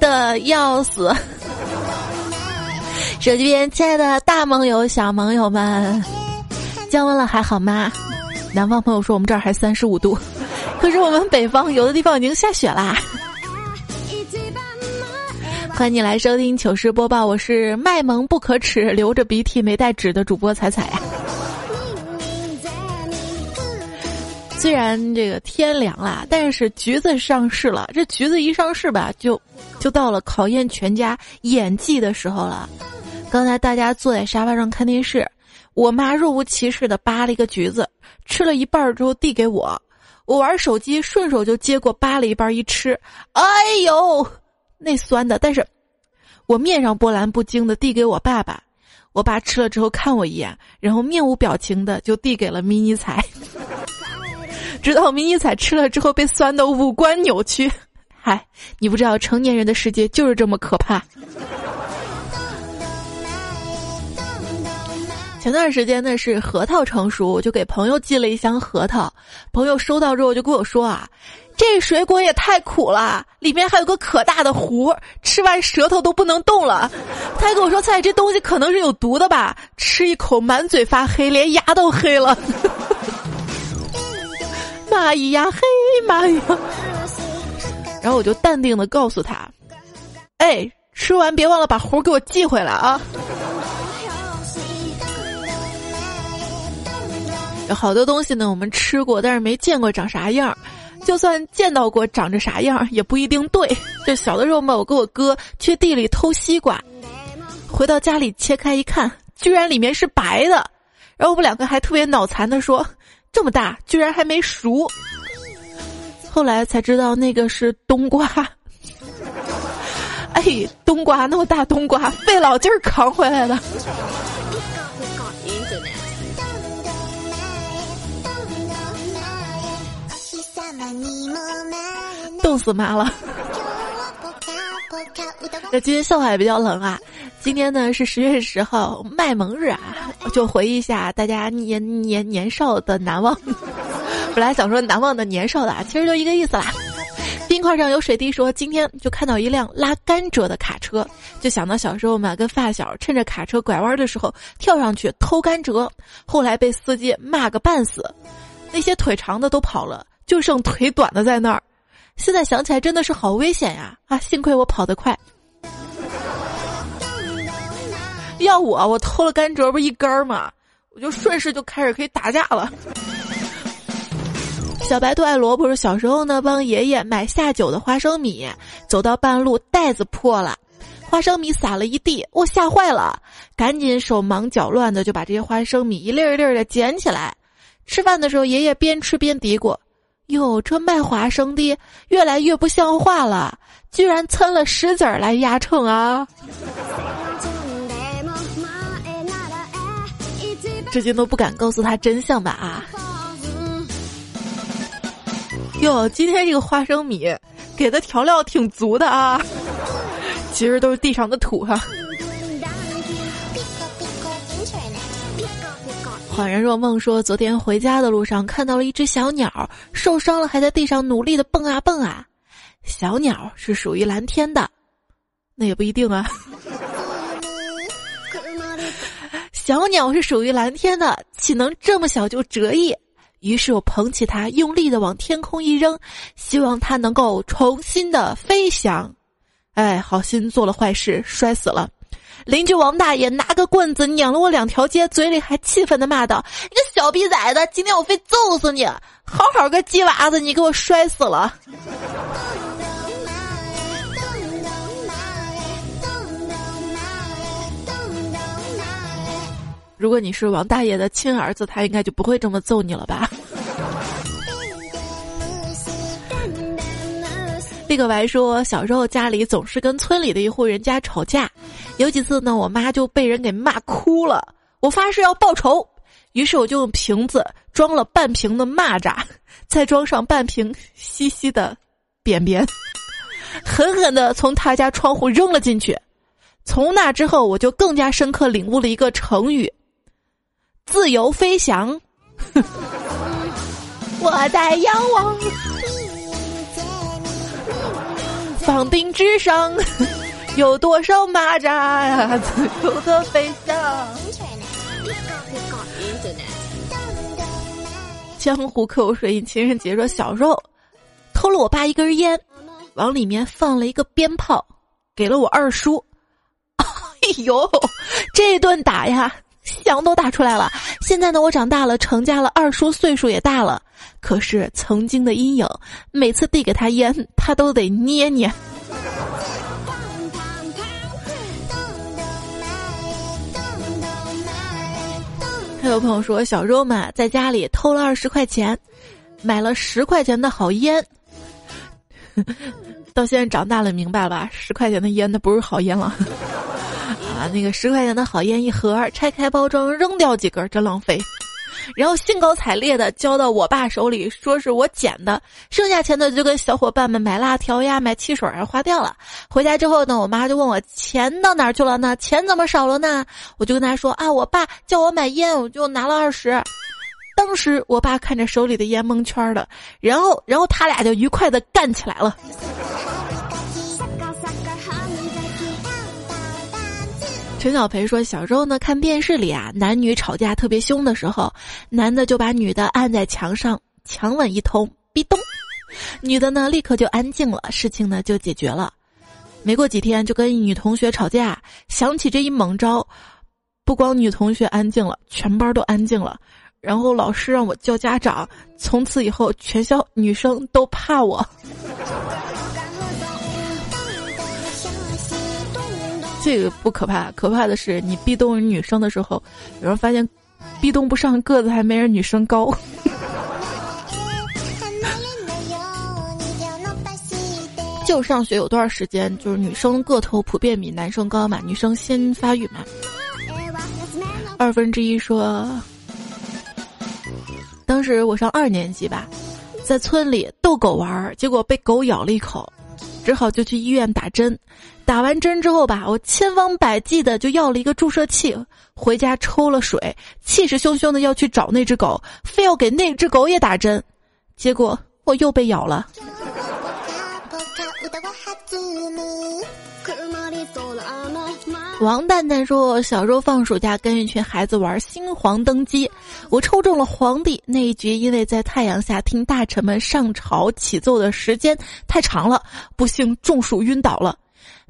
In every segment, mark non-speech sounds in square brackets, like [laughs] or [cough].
的要死。[laughs] 手机边，亲爱的大盟友、小盟友们，降温了还好吗？南方朋友说我们这儿还三十五度，可是我们北方有的地方已经下雪啦。[laughs] 欢迎你来收听糗事播报，我是卖萌不可耻、流着鼻涕没带纸的主播彩彩呀。虽然这个天凉了，但是橘子上市了。这橘子一上市吧，就就到了考验全家演技的时候了。刚才大家坐在沙发上看电视，我妈若无其事的扒了一个橘子，吃了一半之后递给我，我玩手机顺手就接过扒了一半一吃，哎呦，那酸的！但是，我面上波澜不惊的递给我爸爸，我爸吃了之后看我一眼，然后面无表情的就递给了迷你彩。直到迷你彩吃了之后被酸的五官扭曲，嗨，你不知道成年人的世界就是这么可怕。前段时间呢是核桃成熟，我就给朋友寄了一箱核桃，朋友收到之后就跟我说啊，这水果也太苦了，里面还有个可大的核，吃完舌头都不能动了。他还跟我说，菜这东西可能是有毒的吧，吃一口满嘴发黑，连牙都黑了。[laughs] 蚂蚁呀，嘿蚂蚁！然后我就淡定的告诉他：“哎，吃完别忘了把壶给我寄回来啊！” [laughs] 有好多东西呢，我们吃过，但是没见过长啥样儿。就算见到过长着啥样，也不一定对。就小的时候嘛，我跟我哥去地里偷西瓜，回到家里切开一看，居然里面是白的。然后我们两个还特别脑残的说。这么大，居然还没熟。后来才知道那个是冬瓜。[laughs] 哎，冬瓜那么大，冬瓜费老劲儿扛回来的。冻死妈了。那今天笑话也比较冷啊。今天呢是十月十号卖萌日啊，就回忆一下大家年年年少的难忘。本来想说难忘的年少的，其实就一个意思啦。冰块上有水滴说，今天就看到一辆拉甘蔗的卡车，就想到小时候嘛，跟发小趁着卡车拐弯的时候跳上去偷甘蔗，后来被司机骂个半死，那些腿长的都跑了，就剩腿短的在那儿。现在想起来真的是好危险呀！啊，幸亏我跑得快。要我，我偷了甘蔗不一根儿吗？我就顺势就开始可以打架了。小白兔爱萝卜说，小时候呢帮爷爷买下酒的花生米，走到半路袋子破了，花生米撒了一地，我吓坏了，赶紧手忙脚乱的就把这些花生米一粒一粒的捡起来。吃饭的时候，爷爷边吃边嘀咕：“哟，这卖花生的越来越不像话了，居然掺了石子儿来压秤啊！”至今都不敢告诉他真相吧啊！哟，今天这个花生米给的调料挺足的啊，[laughs] 其实都是地上的土哈。恍然若梦说，昨天回家的路上看到了一只小鸟受伤了，还在地上努力的蹦啊蹦啊。小鸟是属于蓝天的，那也不一定啊。[laughs] 小鸟是属于蓝天的，岂能这么小就折翼？于是我捧起它，用力的往天空一扔，希望它能够重新的飞翔。哎，好心做了坏事，摔死了。邻居王大爷拿个棍子撵了我两条街，嘴里还气愤的骂道：“你个小逼崽子，今天我非揍死你！好好个鸡娃子，你给我摔死了！”如果你是王大爷的亲儿子，他应该就不会这么揍你了吧？这个白说，小时候家里总是跟村里的一户人家吵架，有几次呢，我妈就被人给骂哭了。我发誓要报仇，于是我就用瓶子装了半瓶的蚂蚱，再装上半瓶稀稀的便便，[laughs] 狠狠的从他家窗户扔了进去。从那之后，我就更加深刻领悟了一个成语。自由飞翔，[laughs] 我在仰望。房顶之上 [laughs] 有多少蚂蚱呀，自由的飞翔。江湖口水情人节说小时候偷了我爸一根烟，往里面放了一个鞭炮，给了我二叔。[laughs] 哎呦，这顿打呀！想都打出来了。现在呢，我长大了，成家了，二叔岁数也大了。可是曾经的阴影，每次递给他烟，他都得捏捏。还有朋友说，小时候嘛，在家里偷了二十块钱，买了十块钱的好烟。[laughs] 到现在长大了，明白了吧？十块钱的烟，那不是好烟了。把，那个十块钱的好烟一盒，拆开包装扔掉几根，真浪费。然后兴高采烈的交到我爸手里，说是我捡的，剩下钱的就跟小伙伴们买辣条呀、买汽水啊花掉了。回家之后呢，我妈就问我钱到哪儿去了呢？钱怎么少了呢？我就跟她说啊，我爸叫我买烟，我就拿了二十。当时我爸看着手里的烟蒙圈的，然后然后他俩就愉快的干起来了。陈小培说：“小时候呢，看电视里啊，男女吵架特别凶的时候，男的就把女的按在墙上强吻一通，逼咚，女的呢立刻就安静了，事情呢就解决了。没过几天，就跟女同学吵架，想起这一猛招，不光女同学安静了，全班都安静了。然后老师让我叫家长，从此以后全校女生都怕我。”这个不可怕，可怕的是你壁咚女生的时候，有人发现壁咚不上，个子还没人女生高。[laughs] 就上学有段时间，就是女生个头普遍比男生高嘛，女生先发育嘛。二分之一说，当时我上二年级吧，在村里逗狗玩儿，结果被狗咬了一口，只好就去医院打针。打完针之后吧，我千方百计的就要了一个注射器，回家抽了水，气势汹汹的要去找那只狗，非要给那只狗也打针，结果我又被咬了。王蛋蛋说：“小时候放暑假，跟一群孩子玩新皇登基，我抽中了皇帝。那一局因为在太阳下听大臣们上朝起奏的时间太长了，不幸中暑晕倒了。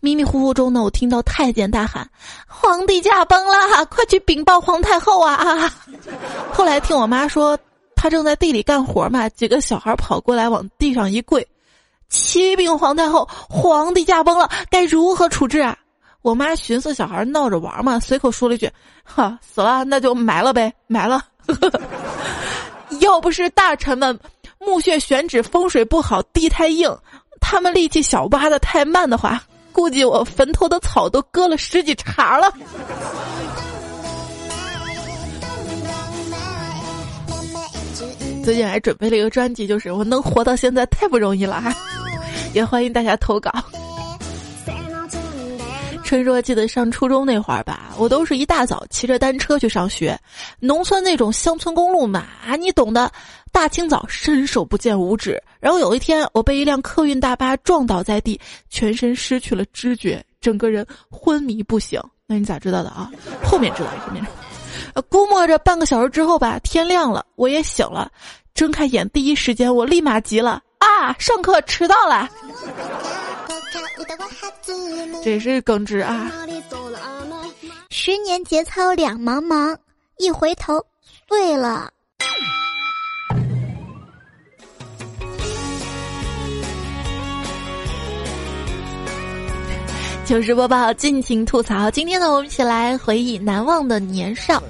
迷迷糊糊中呢，我听到太监大喊：‘皇帝驾崩了，快去禀报皇太后啊！’啊！[laughs] 后来听我妈说，她正在地里干活嘛，几个小孩跑过来往地上一跪，启禀皇太后，皇帝驾崩了，该如何处置啊？”我妈寻思小孩闹着玩嘛，随口说了一句：“哈，死了那就埋了呗，埋了。” [laughs] 要不是大臣们墓穴选址风水不好，地太硬，他们力气小，挖的太慢的话，估计我坟头的草都割了十几茬了。最近还准备了一个专辑，就是我能活到现在太不容易了哈，也欢迎大家投稿。春说：“记得上初中那会儿吧，我都是一大早骑着单车去上学。农村那种乡村公路嘛，你懂的。大清早伸手不见五指。然后有一天，我被一辆客运大巴撞倒在地，全身失去了知觉，整个人昏迷不醒。那你咋知道的啊？后面知道，后面。呃，估摸着半个小时之后吧，天亮了，我也醒了。睁开眼，第一时间我立马急了啊！上课迟到了。”这是耿直啊！十年节操两茫茫，一回头碎了。糗事播报，尽情吐槽。今天呢，我们一起来回忆难忘的年少。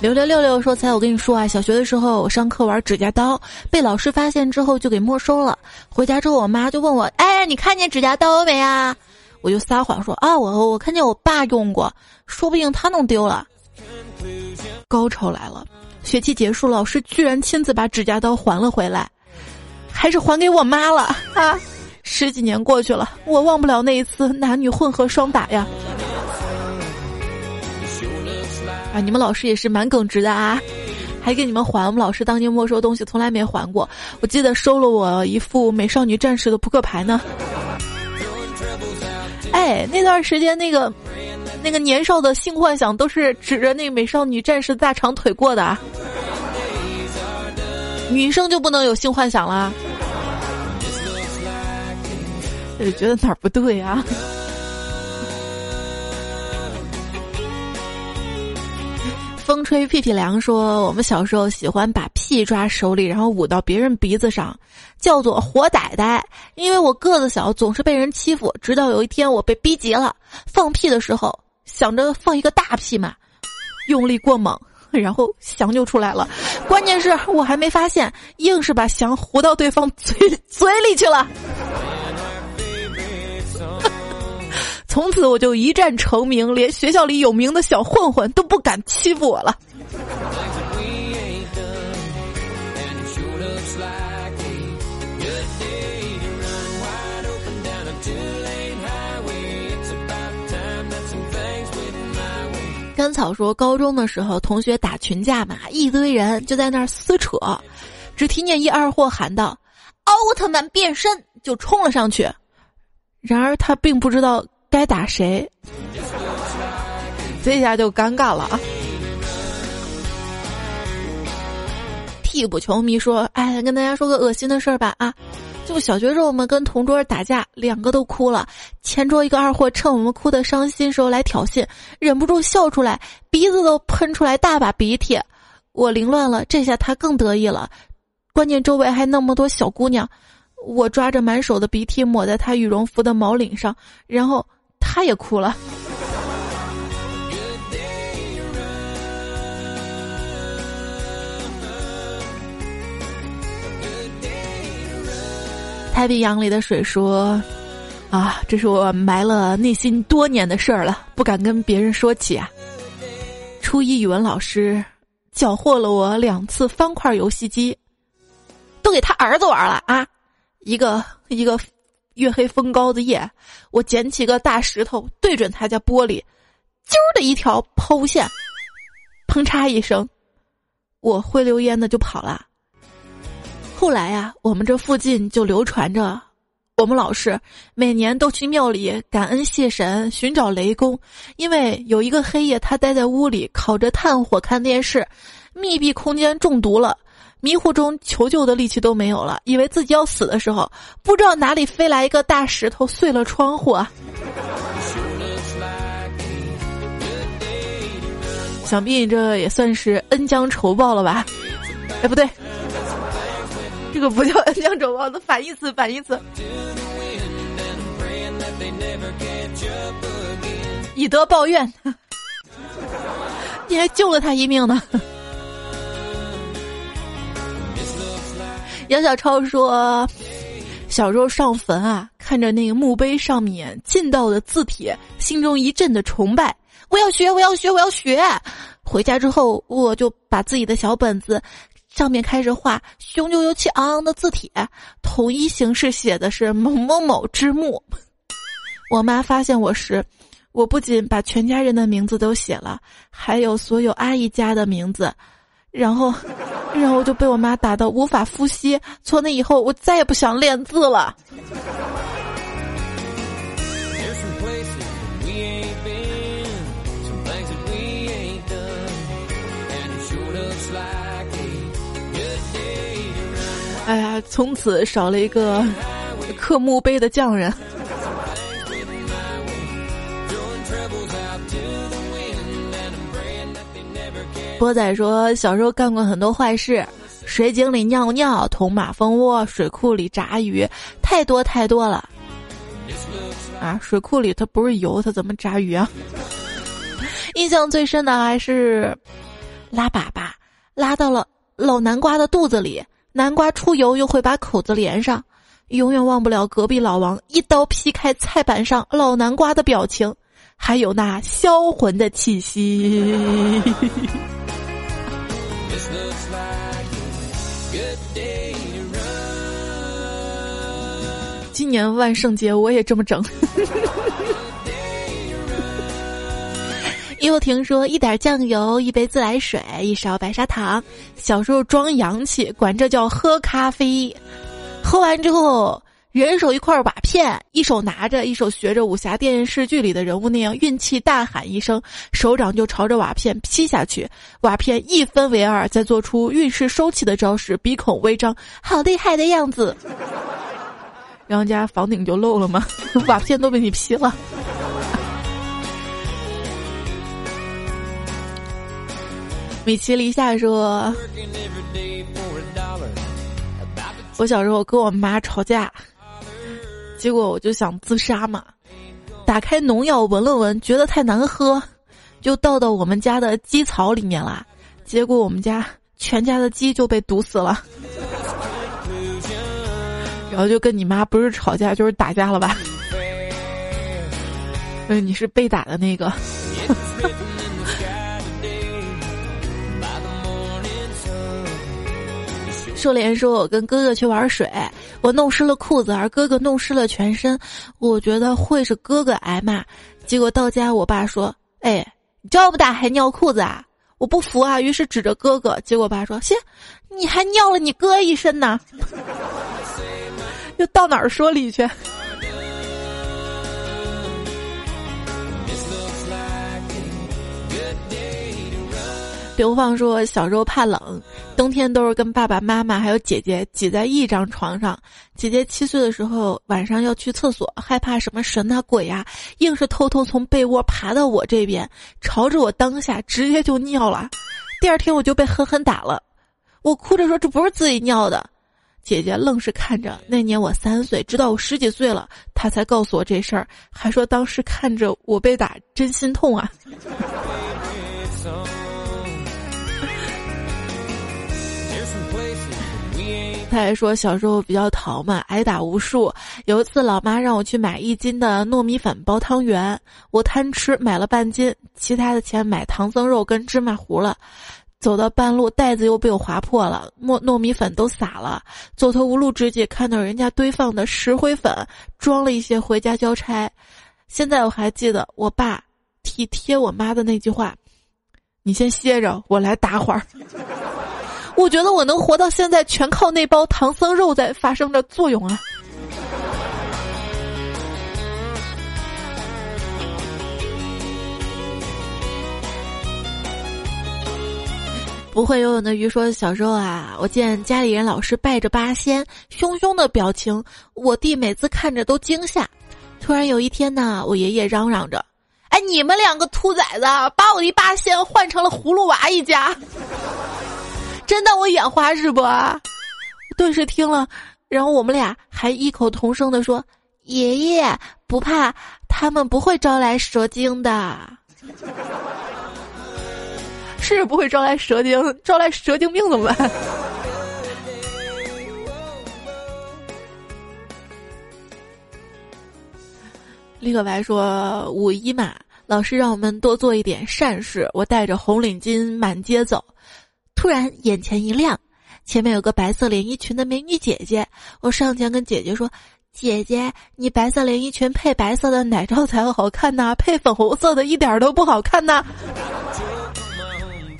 六六六六说：“才我跟你说啊，小学的时候我上课玩指甲刀，被老师发现之后就给没收了。回家之后，我妈就问我：‘哎，你看见指甲刀没啊？’我就撒谎说：‘啊，我我看见我爸用过，说不定他弄丢了。’高潮来了，学期结束，老师居然亲自把指甲刀还了回来，还是还给我妈了啊！十几年过去了，我忘不了那一次男女混合双打呀。”啊，你们老师也是蛮耿直的啊！还给你们还。我们老师当年没收东西从来没还过，我记得收了我一副美少女战士的扑克牌呢。哎，那段时间那个那个年少的性幻想都是指着那美少女战士大长腿过的，女生就不能有性幻想了？就 [laughs] 觉得哪儿不对啊？风吹屁屁凉说，我们小时候喜欢把屁抓手里，然后捂到别人鼻子上，叫做活歹歹。因为我个子小，总是被人欺负。直到有一天我被逼急了，放屁的时候想着放一个大屁嘛，用力过猛，然后翔就出来了。关键是我还没发现，硬是把翔糊到对方嘴嘴里去了。从此我就一战成名，连学校里有名的小混混都不敢欺负我了。甘草说，高中的时候同学打群架嘛，一堆人就在那儿撕扯，只听见一二货喊道：“奥特曼变身！”就冲了上去。然而他并不知道。该打谁？这下就尴尬了啊！替补球迷说：“哎，跟大家说个恶心的事儿吧啊！就小学时候我们跟同桌打架，两个都哭了。前桌一个二货趁我们哭的伤心时候来挑衅，忍不住笑出来，鼻子都喷出来大把鼻涕。我凌乱了，这下他更得意了。关键周围还那么多小姑娘，我抓着满手的鼻涕抹在他羽绒服的毛领上，然后。”他也哭了。太平洋里的水说：“啊，这是我埋了内心多年的事儿了，不敢跟别人说起啊。”初一语文老师缴获了我两次方块游戏机，都给他儿子玩了啊，一个一个。月黑风高的夜，我捡起个大石头对准他家玻璃，啾的一条抛物线，砰嚓一声，我灰溜烟的就跑了。后来呀，我们这附近就流传着，我们老师每年都去庙里感恩谢神，寻找雷公，因为有一个黑夜，他待在屋里烤着炭火看电视，密闭空间中毒了。迷糊中求救的力气都没有了，以为自己要死的时候，不知道哪里飞来一个大石头碎了窗户啊。想必这也算是恩将仇报了吧？哎，不对，这个不叫 [laughs] 恩将仇报，的反义词，反义词，以德报怨。[laughs] 你还救了他一命呢。杨小超说：“小时候上坟啊，看着那个墓碑上面劲道的字体，心中一阵的崇拜。我要学，我要学，我要学。回家之后，我就把自己的小本子上面开始画雄赳赳气昂昂的字体，统一形式写的是某某某之墓。我妈发现我时，我不仅把全家人的名字都写了，还有所有阿姨家的名字。”然后，[laughs] 然后就被我妈打的无法呼吸。从那以后，我再也不想练字了。哎呀，从此少了一个刻墓碑的匠人。波仔说：“小时候干过很多坏事，水井里尿尿，捅马蜂窝，水库里炸鱼，太多太多了。啊，水库里它不是油，它怎么炸鱼啊？[laughs] 印象最深的还是拉粑粑，拉到了老南瓜的肚子里，南瓜出油又会把口子连上，永远忘不了隔壁老王一刀劈开菜板上老南瓜的表情，还有那销魂的气息。”今年万圣节我也这么整。[laughs] 又听说一点酱油，一杯自来水，一勺白砂糖。小时候装洋气，管这叫喝咖啡。喝完之后，人手一块瓦片，一手拿着，一手学着武侠电视剧里的人物那样运气大喊一声，手掌就朝着瓦片劈下去。瓦片一分为二，再做出运势收气的招式，鼻孔微张，好厉害的样子。然后家房顶就漏了吗？[laughs] 瓦片都被你劈了。[laughs] 米奇离夏说：“我小时候跟我妈吵架，结果我就想自杀嘛。打开农药闻了闻，觉得太难喝，就倒到我们家的鸡槽里面了。结果我们家全家的鸡就被毒死了。然后就跟你妈不是吵架就是打架了吧？[laughs] 嗯，你是被打的那个。”秀莲说：“我跟哥哥去玩水，我弄湿了裤子，而哥哥弄湿了全身。我觉得会是哥哥挨骂。结果到家，我爸说：‘哎，这不打还尿裤子啊！’我不服啊，于是指着哥哥。结果爸说：‘行，你还尿了你哥一身呢！’又到哪儿说理去？”刘放说：“小时候怕冷，冬天都是跟爸爸妈妈还有姐姐挤在一张床上。姐姐七岁的时候晚上要去厕所，害怕什么神啊鬼呀，硬是偷偷从被窝爬到我这边，朝着我当下直接就尿了。第二天我就被狠狠打了，我哭着说这不是自己尿的。姐姐愣是看着。那年我三岁，直到我十几岁了，她才告诉我这事儿，还说当时看着我被打真心痛啊。[laughs] ”他还说小时候比较淘嘛，挨打无数。有一次，老妈让我去买一斤的糯米粉包汤圆，我贪吃买了半斤，其他的钱买唐僧肉跟芝麻糊了。走到半路，袋子又被我划破了，糯糯米粉都洒了。走投无路之际，看到人家堆放的石灰粉，装了一些回家交差。现在我还记得我爸体贴我妈的那句话：“你先歇着，我来打会儿。”我觉得我能活到现在，全靠那包唐僧肉在发生着作用啊！不会游泳的鱼说：“小时候啊，我见家里人老是拜着八仙，凶凶的表情，我弟每次看着都惊吓。突然有一天呢，我爷爷嚷嚷着：‘哎，你们两个兔崽子，把我的八仙换成了葫芦娃一家！’” [laughs] 真当我眼花是不？顿时听了，然后我们俩还异口同声的说：“爷爷不怕，他们不会招来蛇精的。”是不会招来蛇精，招来蛇精病怎么办？李可白说：“五一嘛，老师让我们多做一点善事，我带着红领巾满街走。”突然眼前一亮，前面有个白色连衣裙的美女姐姐。我上前跟姐姐说：“姐姐，你白色连衣裙配白色的奶罩才会好看呐，配粉红色的一点都不好看呐。”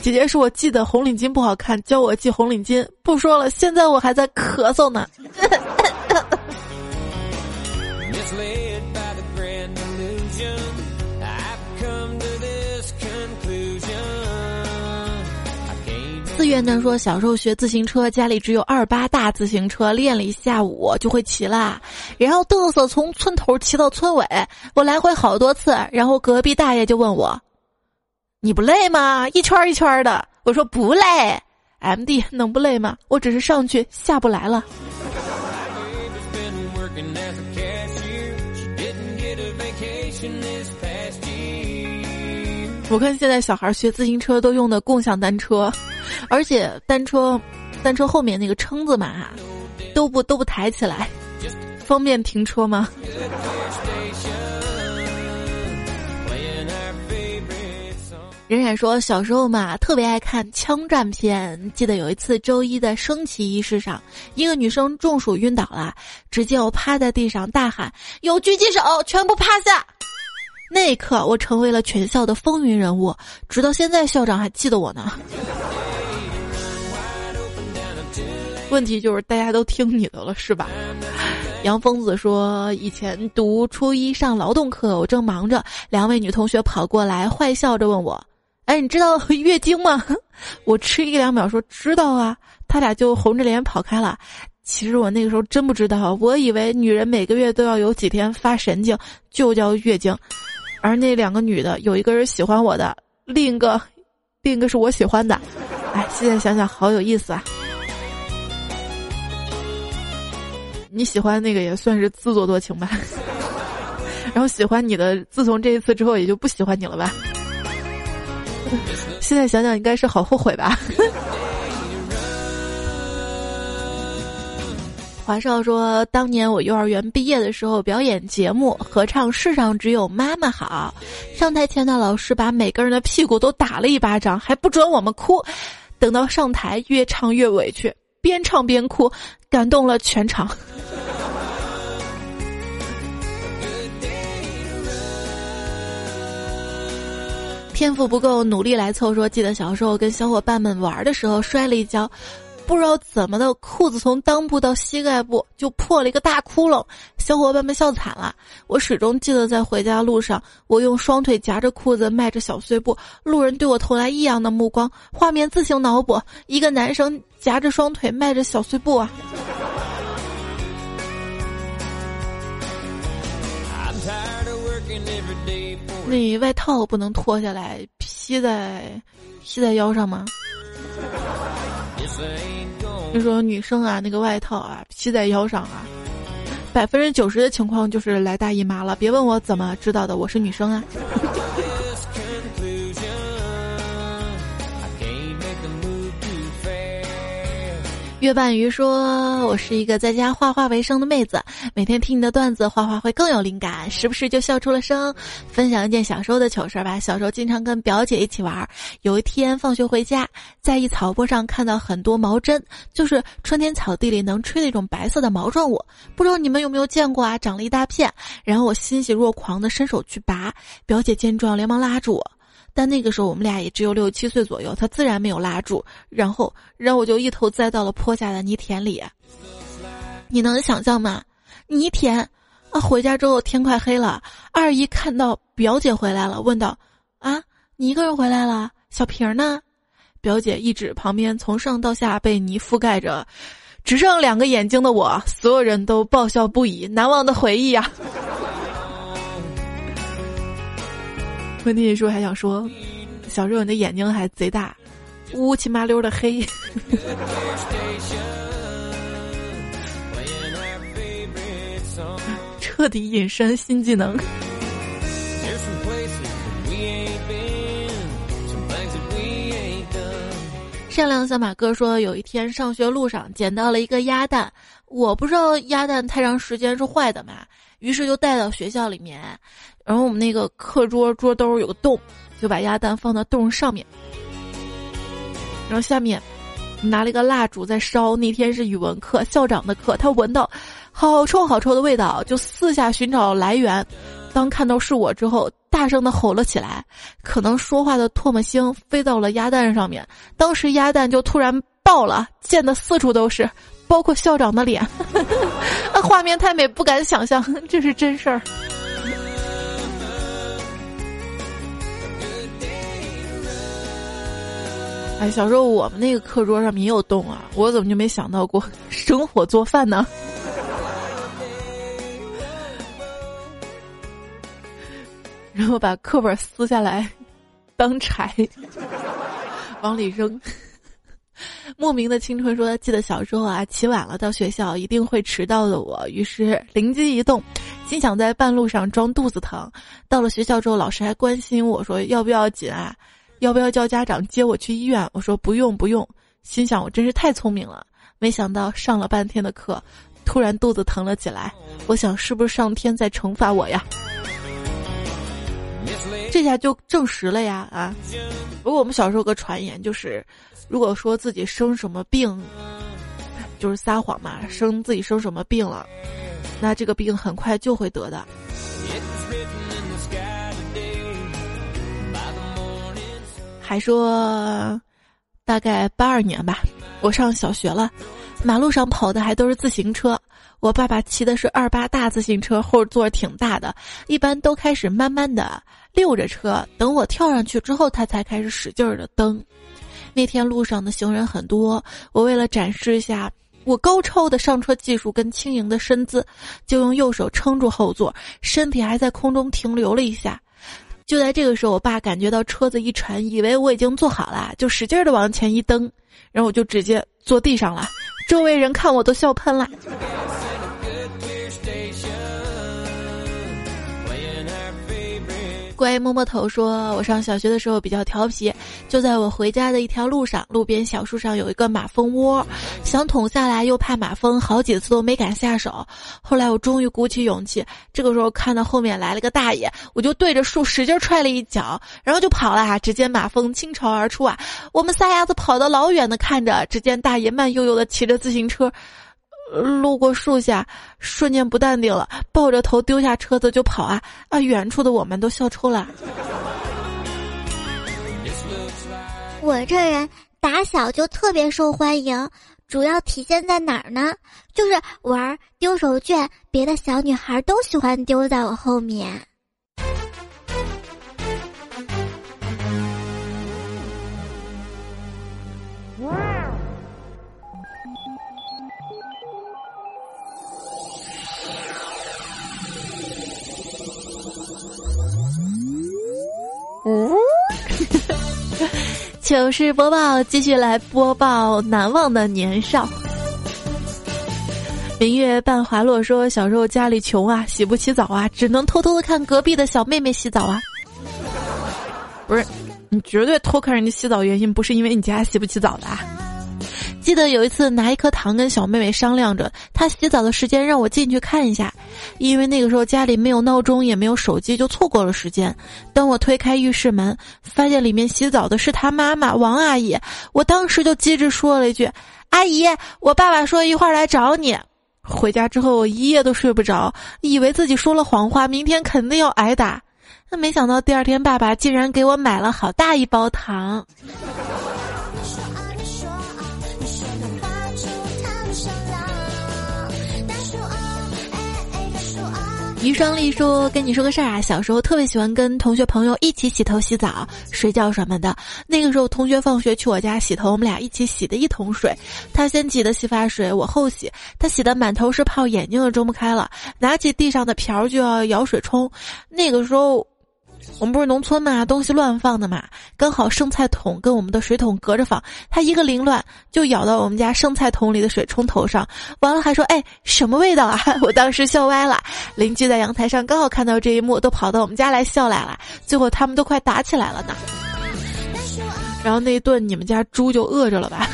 姐姐说：“我系的红领巾不好看，教我系红领巾。”不说了，现在我还在咳嗽呢。四月呢说，小时候学自行车，家里只有二八大自行车，练了一下午就会骑啦。然后嘚瑟从村头骑到村尾，我来回好多次。然后隔壁大爷就问我：“你不累吗？一圈一圈的。”我说：“不累。”M D 能不累吗？我只是上去下不来了。我看现在小孩学自行车都用的共享单车。而且单车，单车后面那个撑子嘛，都不都不抬起来，方便停车吗？冉冉说，小时候嘛，特别爱看枪战片。记得有一次周一的升旗仪式上，一个女生中暑晕倒了，只见我趴在地上大喊：“有狙击手，全部趴下！”那一刻，我成为了全校的风云人物，直到现在，校长还记得我呢。问题就是大家都听你的了，是吧？杨疯子说：“以前读初一上劳动课，我正忙着，两位女同学跑过来，坏笑着问我：‘哎，你知道 [laughs] 月经吗？’我迟疑两秒说：‘知道啊。’他俩就红着脸跑开了。其实我那个时候真不知道，我以为女人每个月都要有几天发神经，就叫月经。而那两个女的，有一个人喜欢我的，另一个，另一个是我喜欢的。哎，现在想想好有意思啊。”你喜欢那个也算是自作多情吧，[laughs] 然后喜欢你的，自从这一次之后也就不喜欢你了吧？[laughs] 现在想想应该是好后悔吧。[laughs] 华少说，当年我幼儿园毕业的时候表演节目，合唱《世上只有妈妈好》，上台前的老师把每个人的屁股都打了一巴掌，还不准我们哭，等到上台越唱越委屈。边唱边哭，感动了全场。天赋不够，努力来凑。说记得小时候跟小伙伴们玩的时候摔了一跤。不知道怎么的，裤子从裆部到膝盖部就破了一个大窟窿，小伙伴们笑惨了。我始终记得在回家路上，我用双腿夹着裤子迈着小碎步，路人对我投来异样的目光。画面自行脑补，一个男生夹着双腿迈着小碎步啊。那外套不能脱下来披在披在腰上吗？就说女生啊，那个外套啊，披在腰上啊，百分之九十的情况就是来大姨妈了。别问我怎么知道的，我是女生啊。月半鱼说：“我是一个在家画画为生的妹子，每天听你的段子，画画会更有灵感，时不时就笑出了声。分享一件小时候的糗事吧。小时候经常跟表姐一起玩，有一天放学回家，在一草坡上看到很多毛针，就是春天草地里能吹的那种白色的毛状物，不知道你们有没有见过啊？长了一大片。然后我欣喜若狂的伸手去拔，表姐见状连忙拉住我。”但那个时候我们俩也只有六七岁左右，他自然没有拉住，然后，然后我就一头栽到了坡下的泥田里。你能想象吗？泥田啊！回家之后天快黑了，二姨看到表姐回来了，问道：“啊，你一个人回来了？小平呢？”表姐一指旁边，从上到下被泥覆盖着，只剩两个眼睛的我，所有人都爆笑不已，难忘的回忆呀。问题是还想说，小时候你的眼睛还贼大，乌漆麻溜的黑，[laughs] 彻底隐身新技能。善良小马哥说，有一天上学路上捡到了一个鸭蛋，我不知道鸭蛋太长时间是坏的嘛，于是就带到学校里面。然后我们那个课桌桌兜有个洞，就把鸭蛋放到洞上面。然后下面拿了一个蜡烛在烧。那天是语文课，校长的课，他闻到好臭好臭的味道，就四下寻找来源。当看到是我之后，大声的吼了起来。可能说话的唾沫星飞到了鸭蛋上面，当时鸭蛋就突然爆了，溅得四处都是，包括校长的脸。[laughs] 啊，画面太美，不敢想象，这是真事儿。哎，小时候我们那个课桌上也有洞啊，我怎么就没想到过生火做饭呢？[laughs] 然后把课本撕下来当柴 [laughs] 往里扔。[laughs] 莫名的青春说：“记得小时候啊，起晚了到学校一定会迟到的。我于是灵机一动，心想在半路上装肚子疼。到了学校之后，老师还关心我说要不要紧啊。”要不要叫家长接我去医院？我说不用不用，心想我真是太聪明了。没想到上了半天的课，突然肚子疼了起来。我想是不是上天在惩罚我呀？这下就证实了呀啊！不过我们小时候有个传言，就是如果说自己生什么病，就是撒谎嘛，生自己生什么病了，那这个病很快就会得的。还说，大概八二年吧，我上小学了，马路上跑的还都是自行车。我爸爸骑的是二八大自行车，后座挺大的，一般都开始慢慢的溜着车，等我跳上去之后，他才开始使劲儿的蹬。那天路上的行人很多，我为了展示一下我高超的上车技术跟轻盈的身姿，就用右手撑住后座，身体还在空中停留了一下。就在这个时候，我爸感觉到车子一沉，以为我已经坐好了，就使劲的往前一蹬，然后我就直接坐地上了。周围人看我都笑喷了。乖摸摸头说：“我上小学的时候比较调皮，就在我回家的一条路上，路边小树上有一个马蜂窝，想捅下来又怕马蜂，好几次都没敢下手。后来我终于鼓起勇气，这个时候看到后面来了个大爷，我就对着树使劲踹了一脚，然后就跑了。啊！只见马蜂倾巢而出啊！我们仨丫子跑得老远的看着，只见大爷慢悠悠的骑着自行车。”路过树下，瞬间不淡定了，抱着头丢下车子就跑啊啊！远处的我们都笑抽了。我这人打小就特别受欢迎，主要体现在哪儿呢？就是玩丢手绢，别的小女孩都喜欢丢在我后面。糗事播报，继续来播报难忘的年少。明月半滑落说，小时候家里穷啊，洗不起澡啊，只能偷偷的看隔壁的小妹妹洗澡啊。不是，你绝对偷看人家洗澡，原因不是因为你家洗不起澡的。啊记得有一次拿一颗糖跟小妹妹商量着，她洗澡的时间让我进去看一下，因为那个时候家里没有闹钟也没有手机，就错过了时间。当我推开浴室门，发现里面洗澡的是她妈妈王阿姨，我当时就机智说了一句：“阿姨，我爸爸说一会儿来找你。”回家之后我一夜都睡不着，以为自己说了谎话，明天肯定要挨打。那没想到第二天爸爸竟然给我买了好大一包糖。余双丽说：“跟你说个事儿啊，小时候特别喜欢跟同学朋友一起洗头、洗澡、睡觉什么的。那个时候，同学放学去我家洗头，我们俩一起洗的一桶水。他先挤的洗发水，我后洗。他洗的满头是泡，眼睛都睁不开了，拿起地上的瓢就要舀水冲。那个时候。”我们不是农村嘛，东西乱放的嘛，刚好剩菜桶跟我们的水桶隔着放，他一个凌乱就咬到我们家剩菜桶里的水冲头上，完了还说：“哎，什么味道啊？” [laughs] 我当时笑歪了。邻居在阳台上刚好看到这一幕，都跑到我们家来笑来了，最后他们都快打起来了呢。然后那一顿你们家猪就饿着了吧？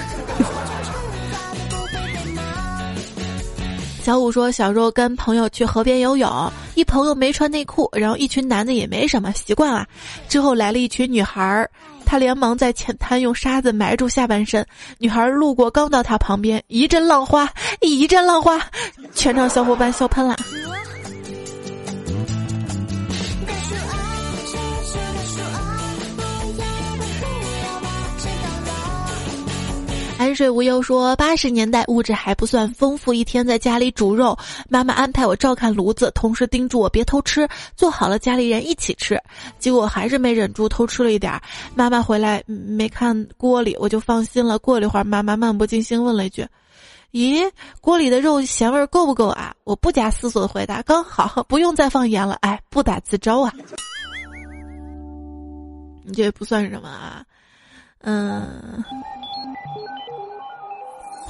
小五说：“小时候跟朋友去河边游泳，一朋友没穿内裤，然后一群男的也没什么习惯啊。之后来了一群女孩儿，他连忙在浅滩用沙子埋住下半身。女孩路过，刚到他旁边，一阵浪花，一阵浪花，全场小伙伴笑喷了。”安睡无忧说：“八十年代物质还不算丰富，一天在家里煮肉，妈妈安排我照看炉子，同时叮嘱我别偷吃，做好了家里人一起吃。结果还是没忍住偷吃了一点儿。妈妈回来没看锅里，我就放心了。过了一会儿，妈妈漫不经心问了一句：‘咦，锅里的肉咸味够不够啊？’我不假思索的回答：‘刚好，不用再放盐了。’哎，不打自招啊！你这不算什么啊，嗯。”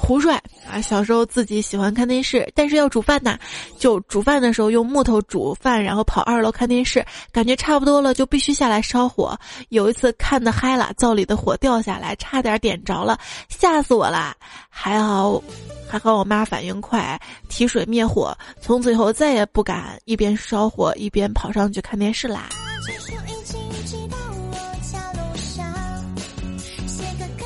胡帅啊，小时候自己喜欢看电视，但是要煮饭呐，就煮饭的时候用木头煮饭，然后跑二楼看电视，感觉差不多了就必须下来烧火。有一次看的嗨了，灶里的火掉下来，差点点着了，吓死我了。还好，还好我妈反应快，提水灭火。从此以后再也不敢一边烧火一边跑上去看电视啦。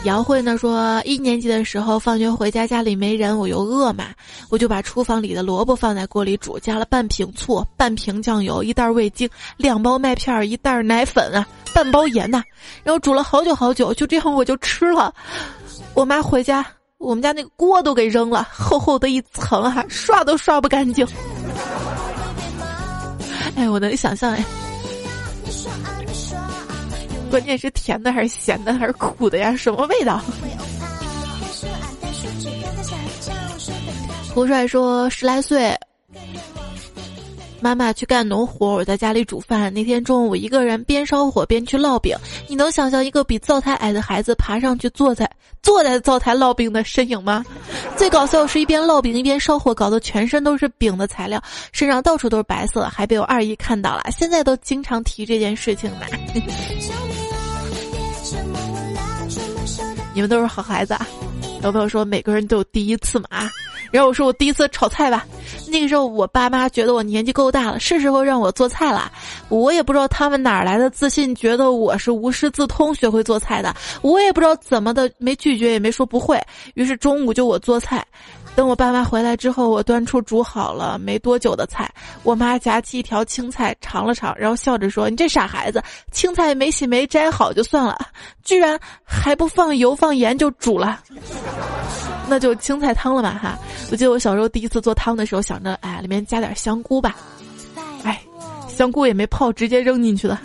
姚慧呢说，一年级的时候放学回家，家里没人，我又饿嘛，我就把厨房里的萝卜放在锅里煮，加了半瓶醋、半瓶酱油、一袋味精、两包麦片、一袋奶粉啊、半包盐呐，然后煮了好久好久，就这样我就吃了。我妈回家，我们家那个锅都给扔了，厚厚的一层啊，刷都刷不干净。哎，我能想象哎。关键是甜的还是咸的还是苦的呀？什么味道？胡帅说十来岁，妈妈去干农活，我在家里煮饭。那天中午，一个人边烧火边去烙饼。你能想象一个比灶台矮的孩子爬上去坐在坐在灶台烙饼的身影吗？最搞笑是一边烙饼一边烧火，搞得全身都是饼的材料，身上到处都是白色，还被我二姨看到了。现在都经常提这件事情呢。[laughs] 你们都是好孩子啊！有朋友说每个人都有第一次嘛啊，然后我说我第一次炒菜吧，那个时候我爸妈觉得我年纪够大了，是时候让我做菜了。我也不知道他们哪来的自信，觉得我是无师自通学会做菜的。我也不知道怎么的，没拒绝也没说不会，于是中午就我做菜。等我爸妈回来之后，我端出煮好了没多久的菜，我妈夹起一条青菜尝了尝，然后笑着说：“你这傻孩子，青菜没洗没摘好就算了，居然还不放油放盐就煮了，那就青菜汤了吧？”哈，我记得我小时候第一次做汤的时候，想着哎，里面加点香菇吧，哎，香菇也没泡，直接扔进去了。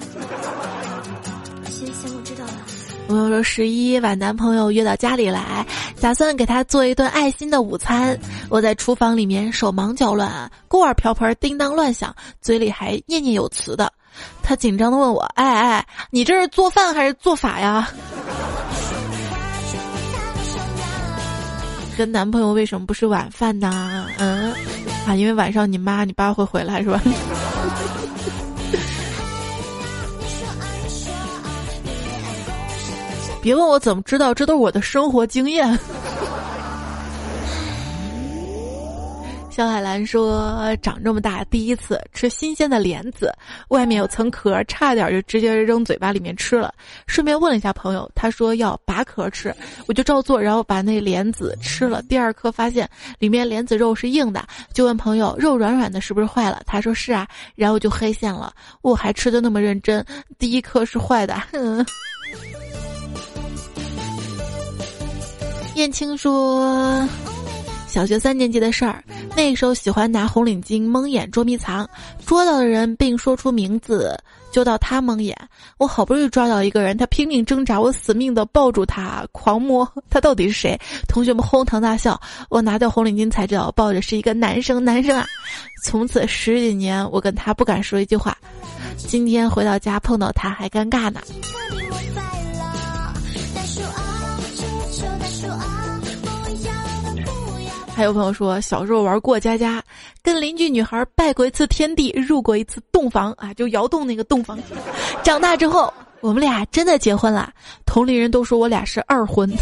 朋友说十一把男朋友约到家里来，打算给他做一顿爱心的午餐。我在厨房里面手忙脚乱，锅碗瓢盆叮当乱响，嘴里还念念有词的。他紧张的问我：“哎哎，你这是做饭还是做法呀？” [laughs] 跟男朋友为什么不是晚饭呢？嗯，啊，因为晚上你妈你爸会回来是吧？别问我怎么知道，这都是我的生活经验。[laughs] 小海兰说：“长这么大第一次吃新鲜的莲子，外面有层壳，差点就直接扔嘴巴里面吃了。顺便问了一下朋友，他说要拔壳吃，我就照做，然后把那莲子吃了。第二颗发现里面莲子肉是硬的，就问朋友肉软软的，是不是坏了？他说是啊，然后就黑线了。我还吃的那么认真，第一颗是坏的。[laughs] ”燕青说：“小学三年级的事儿，那时候喜欢拿红领巾蒙眼捉迷藏，捉到的人并说出名字，就到他蒙眼。我好不容易抓到一个人，他拼命挣扎，我死命的抱住他，狂摸他到底是谁？同学们哄堂大笑。我拿掉红领巾才知道，抱着是一个男生，男生啊！从此十几年，我跟他不敢说一句话。今天回到家碰到他还尴尬呢。”还有朋友说，小时候玩过家家，跟邻居女孩拜过一次天地，入过一次洞房啊，就窑洞那个洞房。长大之后，我们俩真的结婚了，同龄人都说我俩是二婚。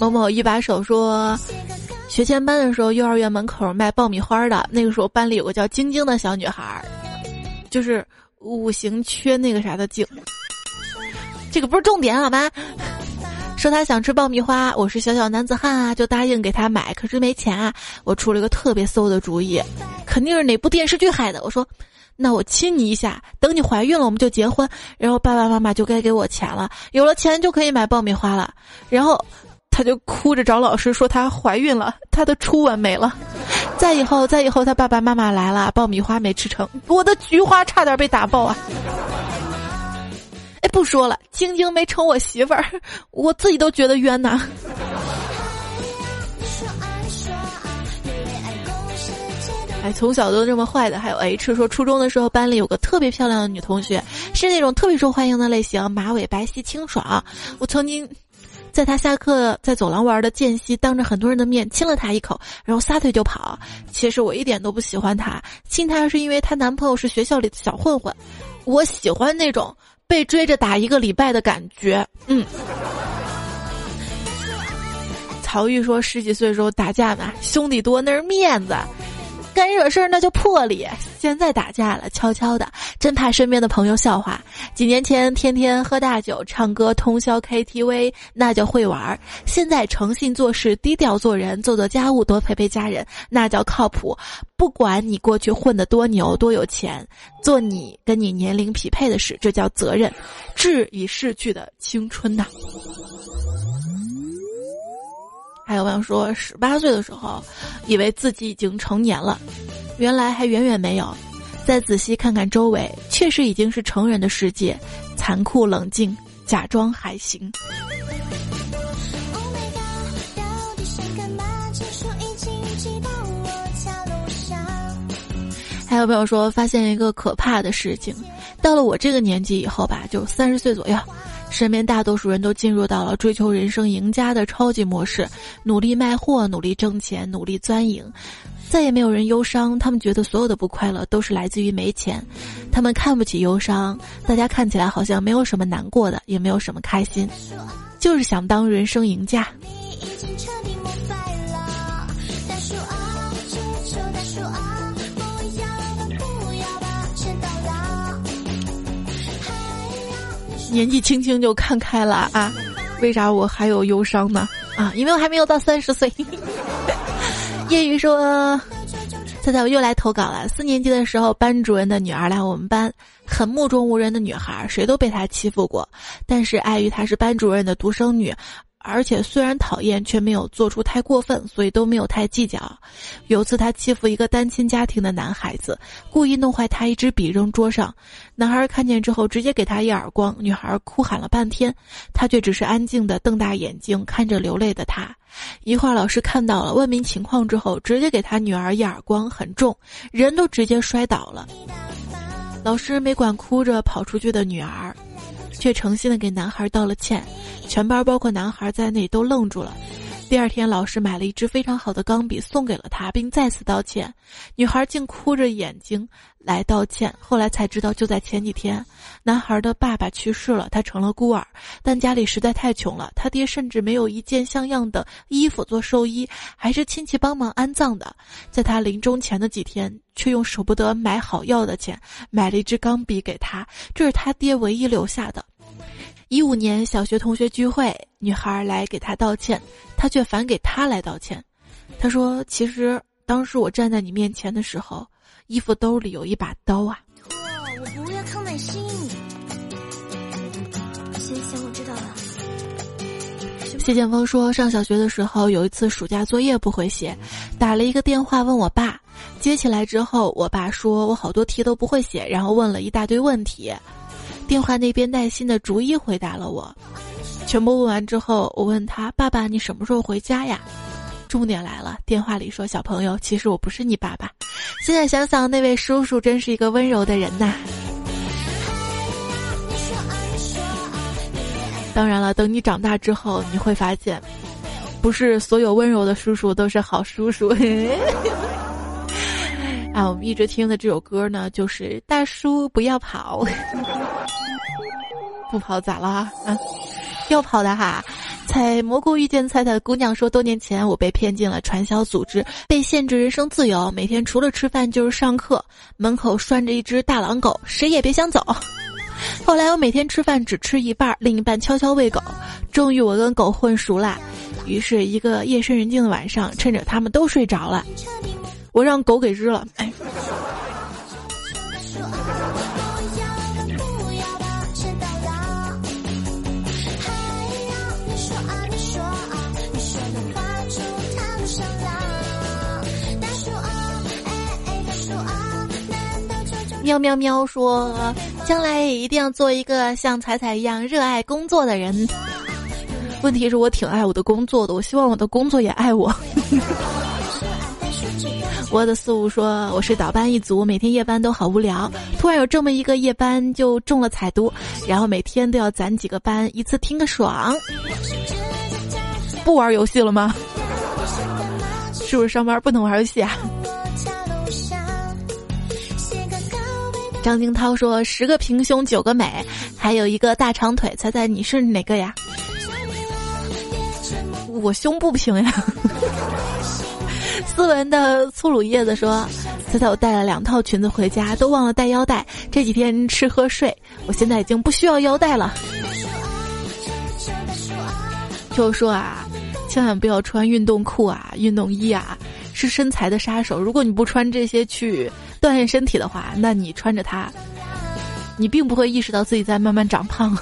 某某一把手说，学前班的时候，幼儿园门口卖爆米花的，那个时候班里有个叫晶晶的小女孩，就是五行缺那个啥的晶。这个不是重点好吗？[laughs] 说他想吃爆米花，我是小小男子汉啊，就答应给他买。可是没钱啊，我出了个特别馊的主意，肯定是哪部电视剧害的。我说，那我亲你一下，等你怀孕了我们就结婚，然后爸爸妈妈就该给我钱了，有了钱就可以买爆米花了。然后他就哭着找老师说他怀孕了，他的初吻没了。再以后，再以后他爸爸妈妈来了，爆米花没吃成，我的菊花差点被打爆啊。哎，不说了，晶晶没成我媳妇儿，[laughs] 我自己都觉得冤呐。哎，从小都这么坏的，还有 H 说，初中的时候班里有个特别漂亮的女同学，是那种特别受欢迎的类型，马尾白皙清爽。我曾经在她下课在走廊玩的间隙，当着很多人的面亲了她一口，然后撒腿就跑。其实我一点都不喜欢她，亲她是因为她男朋友是学校里的小混混，我喜欢那种。被追着打一个礼拜的感觉，嗯。曹玉说十几岁时候打架嘛，兄弟多那是面子，干惹事儿那就魄力。现在打架了，悄悄的，真怕身边的朋友笑话。几年前天天喝大酒、唱歌、通宵 KTV，那叫会玩儿；现在诚信做事、低调做人、做做家务、多陪陪家人，那叫靠谱。不管你过去混得多牛、多有钱，做你跟你年龄匹配的事，这叫责任。致已逝去的青春呐。还有朋友说，十八岁的时候，以为自己已经成年了，原来还远远没有。再仔细看看周围，确实已经是成人的世界，残酷冷静，假装还行。还有朋友说，发现一个可怕的事情，到了我这个年纪以后吧，就三十岁左右。身边大多数人都进入到了追求人生赢家的超级模式，努力卖货，努力挣钱，努力钻营，再也没有人忧伤。他们觉得所有的不快乐都是来自于没钱，他们看不起忧伤。大家看起来好像没有什么难过的，也没有什么开心，就是想当人生赢家。年纪轻轻就看开了啊，为啥我还有忧伤呢？啊，因为我还没有到三十岁。业余说，猜猜我又来投稿了。四年级的时候，班主任的女儿来我们班，很目中无人的女孩，谁都被她欺负过，但是碍于她是班主任的独生女。而且虽然讨厌，却没有做出太过分，所以都没有太计较。有次他欺负一个单亲家庭的男孩子，故意弄坏他一支笔扔桌上，男孩看见之后直接给他一耳光，女孩哭喊了半天，他却只是安静的瞪大眼睛看着流泪的他。一会儿老师看到了，问明情况之后，直接给他女儿一耳光，很重，人都直接摔倒了。老师没管哭着跑出去的女儿。却诚心的给男孩道了歉，全班包括男孩在内都愣住了。第二天，老师买了一支非常好的钢笔送给了他，并再次道歉。女孩竟哭着眼睛来道歉。后来才知道，就在前几天，男孩的爸爸去世了，他成了孤儿。但家里实在太穷了，他爹甚至没有一件像样的衣服做寿衣，还是亲戚帮忙安葬的。在他临终前的几天，却用舍不得买好药的钱买了一支钢笔给他，这是他爹唯一留下的。一五年小学同学聚会，女孩来给他道歉，他却反给他来道歉。他说：“其实当时我站在你面前的时候，衣服兜里有一把刀啊。”我不要康乃馨。行行，我知道了。谢剑锋说，上小学的时候有一次暑假作业不会写，打了一个电话问我爸，接起来之后，我爸说我好多题都不会写，然后问了一大堆问题。电话那边耐心的逐一回答了我，全部问完之后，我问他：“爸爸，你什么时候回家呀？”重点来了，电话里说：“小朋友，其实我不是你爸爸。”现在想想，那位叔叔真是一个温柔的人呐。当然了，等你长大之后，你会发现，不是所有温柔的叔叔都是好叔叔。[laughs] 啊，我们一直听的这首歌呢，就是《大叔不要跑》，[laughs] 不跑咋啦？啊，要跑的哈！采蘑菇遇见菜的姑娘说，多年前我被骗进了传销组织，被限制人身自由，每天除了吃饭就是上课，门口拴着一只大狼狗，谁也别想走。后来我每天吃饭只吃一半，另一半悄悄喂狗，终于我跟狗混熟了。于是，一个夜深人静的晚上，趁着他们都睡着了。我让狗给日了，哎。喵喵喵说，将来也一定要做一个像彩彩一样热爱工作的人。[laughs] 问题是我挺爱我的工作的，我希望我的工作也爱我。[laughs] 我的四五说我是倒班一族，每天夜班都好无聊。突然有这么一个夜班就中了彩都，然后每天都要攒几个班，一次听个爽。不玩游戏了吗？是不是上班不能玩游戏啊？张金涛说十个平胸九个美，还有一个大长腿，猜猜你是哪个呀？我胸不平呀。[laughs] 斯文的粗鲁叶子说：“猜猜我带了两套裙子回家，都忘了带腰带。这几天吃喝睡，我现在已经不需要腰带了。就说啊，千万不要穿运动裤啊，运动衣啊，是身材的杀手。如果你不穿这些去锻炼身体的话，那你穿着它，你并不会意识到自己在慢慢长胖。[laughs]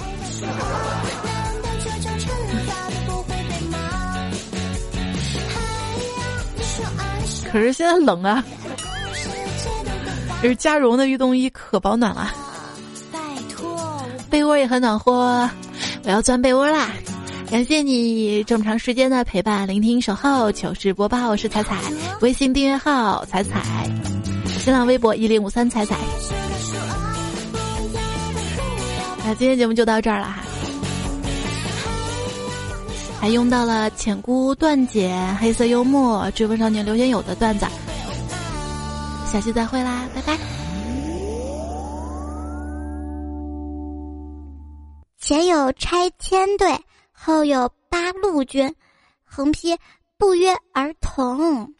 可是现在冷啊，是加绒的运动衣可保暖了，被窝也很暖和，我要钻被窝啦！感谢你这么长时间的陪伴、聆听、守候、糗事播报，我是彩彩，微信订阅号彩彩，新浪微博一零五三彩彩。那今天节目就到这儿了哈，还用到了浅姑段姐、黑色幽默、追风少年刘天友的段子，下期再会啦，拜拜。前有拆迁队。后有八路军，横批不约而同。